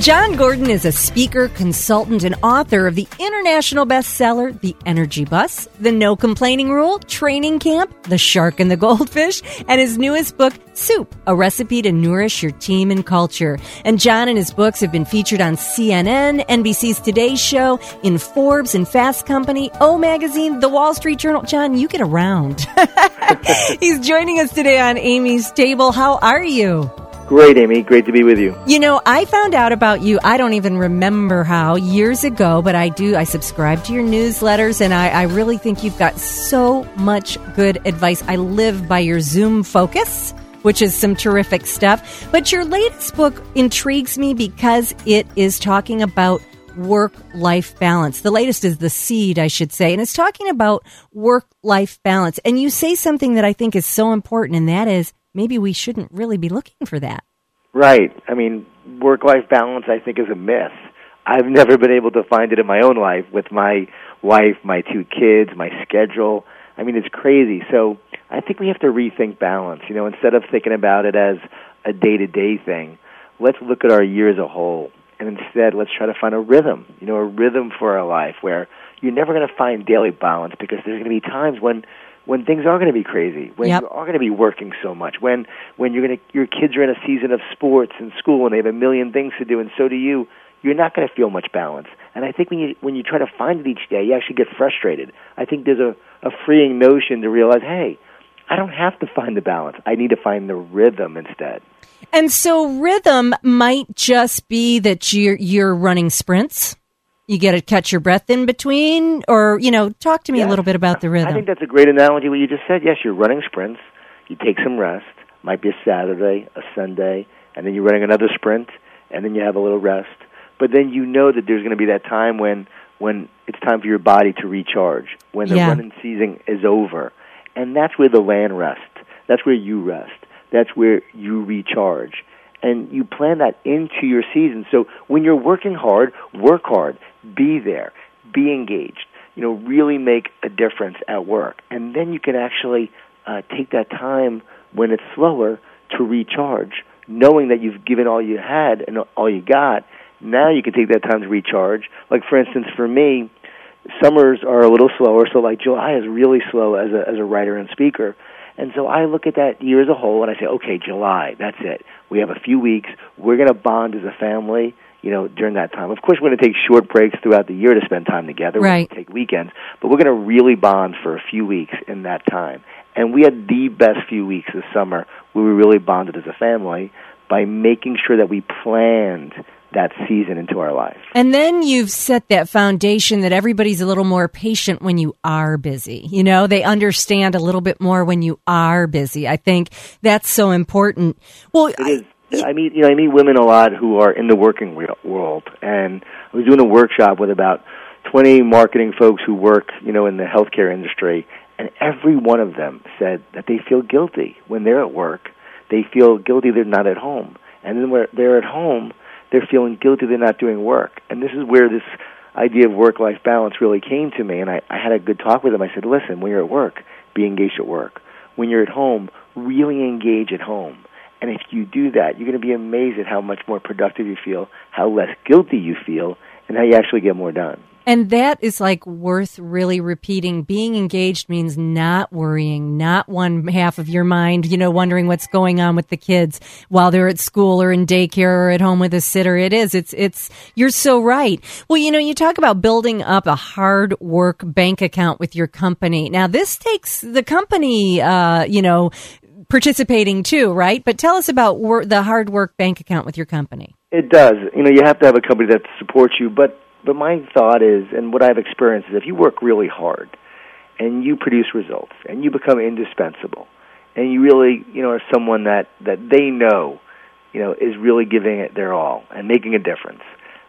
Jon Gordon is a speaker, consultant, and author of the international bestseller, The Energy Bus, The No Complaining Rule, Training Camp, The Shark and the Goldfish, and his newest book, Soup, a recipe to nourish your team and culture. And Jon and his books have been featured on CNN, NBC's Today Show, in Forbes and Fast Company, O Magazine, The Wall Street Journal. Jon, you get around. He's joining us today on Amy's Table. How are you? Great, Amy. Great to be with you. You know, I found out about you, I don't even remember how, years ago, but I do. I subscribe to your newsletters, and I, I really think you've got so much good advice. I live by your Zoom focus, which is some terrific stuff. But your latest book intrigues me because it is talking about work life balance. The latest is The Seed, I should say, and it's talking about work life balance. And you say something that I think is so important, and that is maybe we shouldn't really be looking for that. Right. I mean, work life balance, I think, is a myth. I've never been able to find it in my own life with my wife, my two kids, my schedule. I mean, it's crazy. So I think we have to rethink balance. You know, instead of thinking about it as a day to day thing, let's look at our year as a whole. And instead, let's try to find a rhythm, you know, a rhythm for our life where you're never going to find daily balance because there's going to be times when when things are going to be crazy, when Yep. you are going to be working so much, when when you're going to your kids are in a season of sports and school and they have a million things to do and so do you, you're not going to feel much balance. And I think when you when you try to find it each day, you actually get frustrated. I think there's a a freeing notion to realize, hey, I don't have to find the balance. I need to find the rhythm instead. And so rhythm might just be that you're you're running sprints. You get to catch your breath in between, or you know, talk to me a little bit about the rhythm. I think that's a great analogy. What you just said. Yes, you're running sprints. You take some rest. Might be a Saturday, a Sunday, and then you're running another sprint, and then you have a little rest. But then you know that there's going to be that time when when it's time for your body to recharge, when the Yeah. running season is over, and that's where the land rests. That's where you rest. That's where you recharge. And you plan that into your season. So when you're working hard, work hard. Be there. Be engaged. You know, really make a difference at work. And then you can actually uh, take that time when it's slower to recharge, knowing that you've given all you had and all you got. Now you can take that time to recharge. Like for instance, for me, summers are a little slower. So like July is really slow as a as a writer and speaker. And so I look at that year as a whole and I say, okay, July, that's it. We have a few weeks. We're going to bond as a family, you know, during that time. Of course, we're going to take short breaks throughout the year to spend time together. We're Right. going to take weekends, but we're going to really bond for a few weeks in that time. And we had the best few weeks this summer where we really bonded as a family by making sure that we planned that season into our life. And then you've set that foundation that everybody's a little more patient when you are busy. You know, they understand a little bit more when you are busy. I think that's so important. Well, It is. I meet you know I meet women a lot who are in the working world, and I was doing a workshop with about twenty marketing folks who work you know in the healthcare industry, and every one of them said that they feel guilty when they're at work. They feel guilty they're not at home, and then when they're at home, they're feeling guilty they're not doing work. And this is where this idea of work-life balance really came to me. And I, I had a good talk with them. I said, listen, when you're at work, be engaged at work. When you're at home, really engage at home. And if you do that, you're going to be amazed at how much more productive you feel, how less guilty you feel, and how you actually get more done. And that is like worth really repeating. Being engaged means not worrying, not one half of your mind, you know, wondering what's going on with the kids while they're at school or in daycare or at home with a sitter. It is. It's, it's, you're so right. Well, you know, you talk about building up a hard work bank account with your company. Now, this takes the company, uh, you know, participating too, right? But tell us about wor- the hard work bank account with your company. It does. You know, you have to have a company that supports you. But but my thought is, and what I've experienced is, if you work really hard and you produce results and you become indispensable, and you really, you know, are someone that that they know, you know, is really giving it their all and making a difference.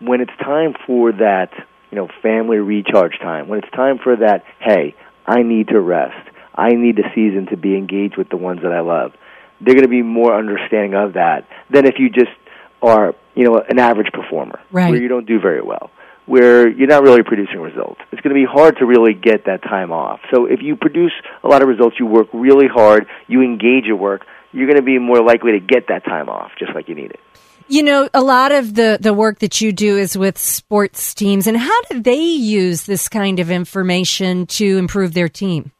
When it's time for that, you know, family recharge time, when it's time for that, hey, I need to rest. I need a season to be engaged with the ones that I love. They're going to be more understanding of that than if you just are, you know, an average performer Right. where you don't do very well. Where you're not really producing results. It's going to be hard to really get that time off. So if you produce a lot of results, you work really hard, you engage your work, you're going to be more likely to get that time off just like you need it. You know, a lot of the, the work that you do is with sports teams, and how do they use this kind of information to improve their team?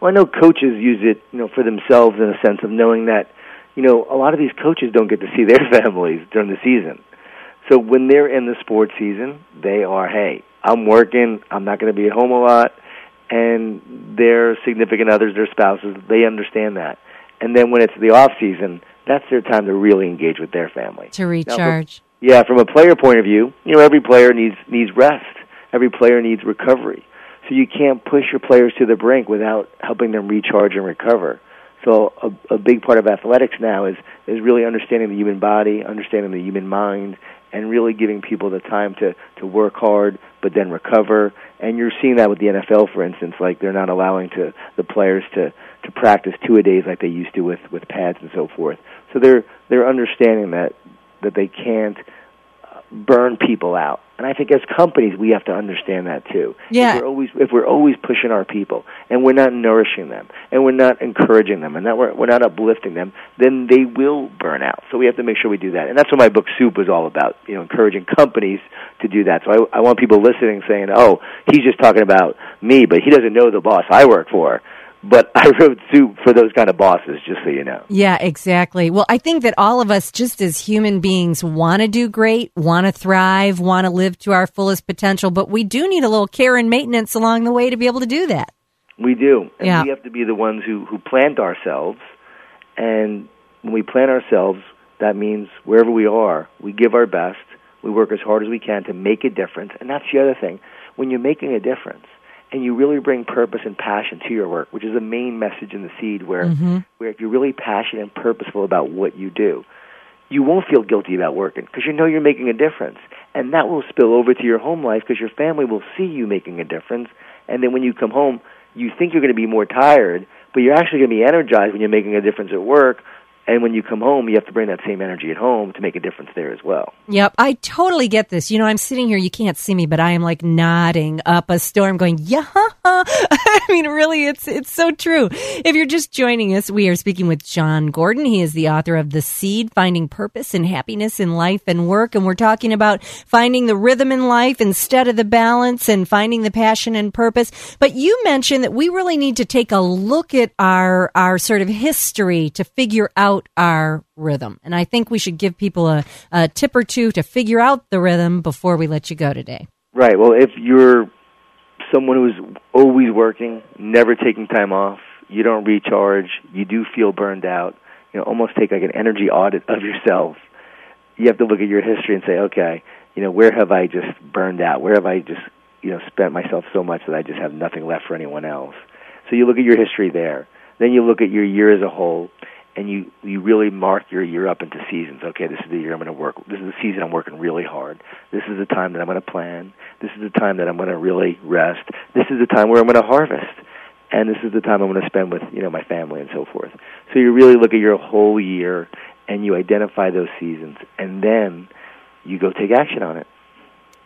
Well, I know coaches use it, you know, for themselves in a sense of knowing that, you know, a lot of these coaches don't get to see their families during the season. So when they're in the sports season, they are, hey, I'm working, I'm not going to be at home a lot, and their significant others, their spouses, they understand that. And then when it's the off season, that's their time to really engage with their family. To recharge. Now, yeah, from a player point of view, you know, every player needs needs rest. Every player needs recovery. So you can't push your players to the brink without helping them recharge and recover. So a, a big part of athletics now is is really understanding the human body, understanding the human mind, and really giving people the time to to work hard but then recover. And you're seeing that with the NFL for instance like they're not allowing to the players to to practice two a days like they used to with with pads and so forth. So they're they're understanding that that they can't burn people out. And I think as companies we have to understand that too. Yeah. If we're always if we're always pushing our people and we're not nourishing them and we're not encouraging them and that we're we're not uplifting them, then they will burn out. So we have to make sure we do that. And that's what my book Soup was all about, you know, encouraging companies to do that. So I I want people listening saying, "Oh, he's just talking about me, but he doesn't know the boss I work for." But I wrote soup for those kind of bosses, just so you know. Yeah, exactly. Well, I think that all of us, just as human beings, want to do great, want to thrive, want to live to our fullest potential, but we do need a little care and maintenance along the way to be able to do that. We do. And yeah. we have to be the ones who, who plant ourselves. And when we plant ourselves, that means wherever we are, we give our best. We work as hard as we can to make a difference. And that's the other thing. When you're making a difference, and you really bring purpose and passion to your work, which is the main message in the seed where mm-hmm. where if you're really passionate and purposeful about what you do, you won't feel guilty about working because you know you're making a difference. And that will spill over to your home life because your family will see you making a difference. And then when you come home, you think you're going to be more tired, but you're actually going to be energized when you're making a difference at work and when you come home, you have to bring that same energy at home to make a difference there as well. Yep, I totally get this. You know, I'm sitting here, you can't see me, but I am like nodding up a storm going, yeah. I mean, really, it's it's so true. If you're just joining us, we are speaking with Jon Gordon. He is the author of The Seed, Finding Purpose and Happiness in Life and Work. And we're talking about finding the rhythm in life instead of the balance and finding the passion and purpose. But you mentioned that we really need to take a look at our our sort of history to figure out out our rhythm. And I think we should give people a, a tip or two to figure out the rhythm before we let you go today. Right. Well, if you're someone who's always working, never taking time off, you don't recharge, you do feel burned out, you know, almost take like an energy audit of yourself. You have to look at your history and say, okay, you know, where have I just burned out? Where have I just, you know, spent myself so much that I just have nothing left for anyone else? So you look at your history there. Then you look at your year as a whole and you you really mark your year up into seasons. Okay, this is the year I'm going to work. This is the season I'm working really hard. This is the time that I'm going to plan. This is the time that I'm going to really rest. This is the time where I'm going to harvest, and this is the time I'm going to spend with you know my family and so forth. So you really look at your whole year and you identify those seasons, and then you go take action on it.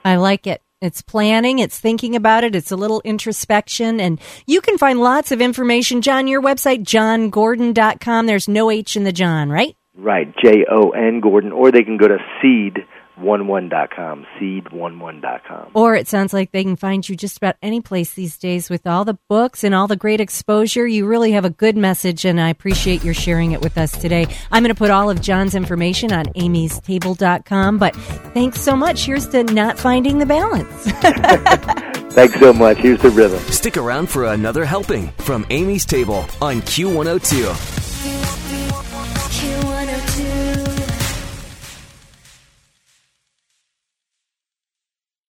I like it. It's planning, it's thinking about it, it's a little introspection, and you can find lots of information. Jon, your website, jongordon.com. There's no H in the John, right? Right, J O N Gordon, or they can go to seed 11.com, seed11.com. Or it sounds like they can find you just about any place these days with all the books and all the great exposure. You really have a good message, and I appreciate your sharing it with us today. I'm going to put all of Jon's information on amystable.com, but thanks so much. Here's to not finding the balance. thanks so much. Here's the rhythm. Stick around for another helping from Amy's Table on Q102.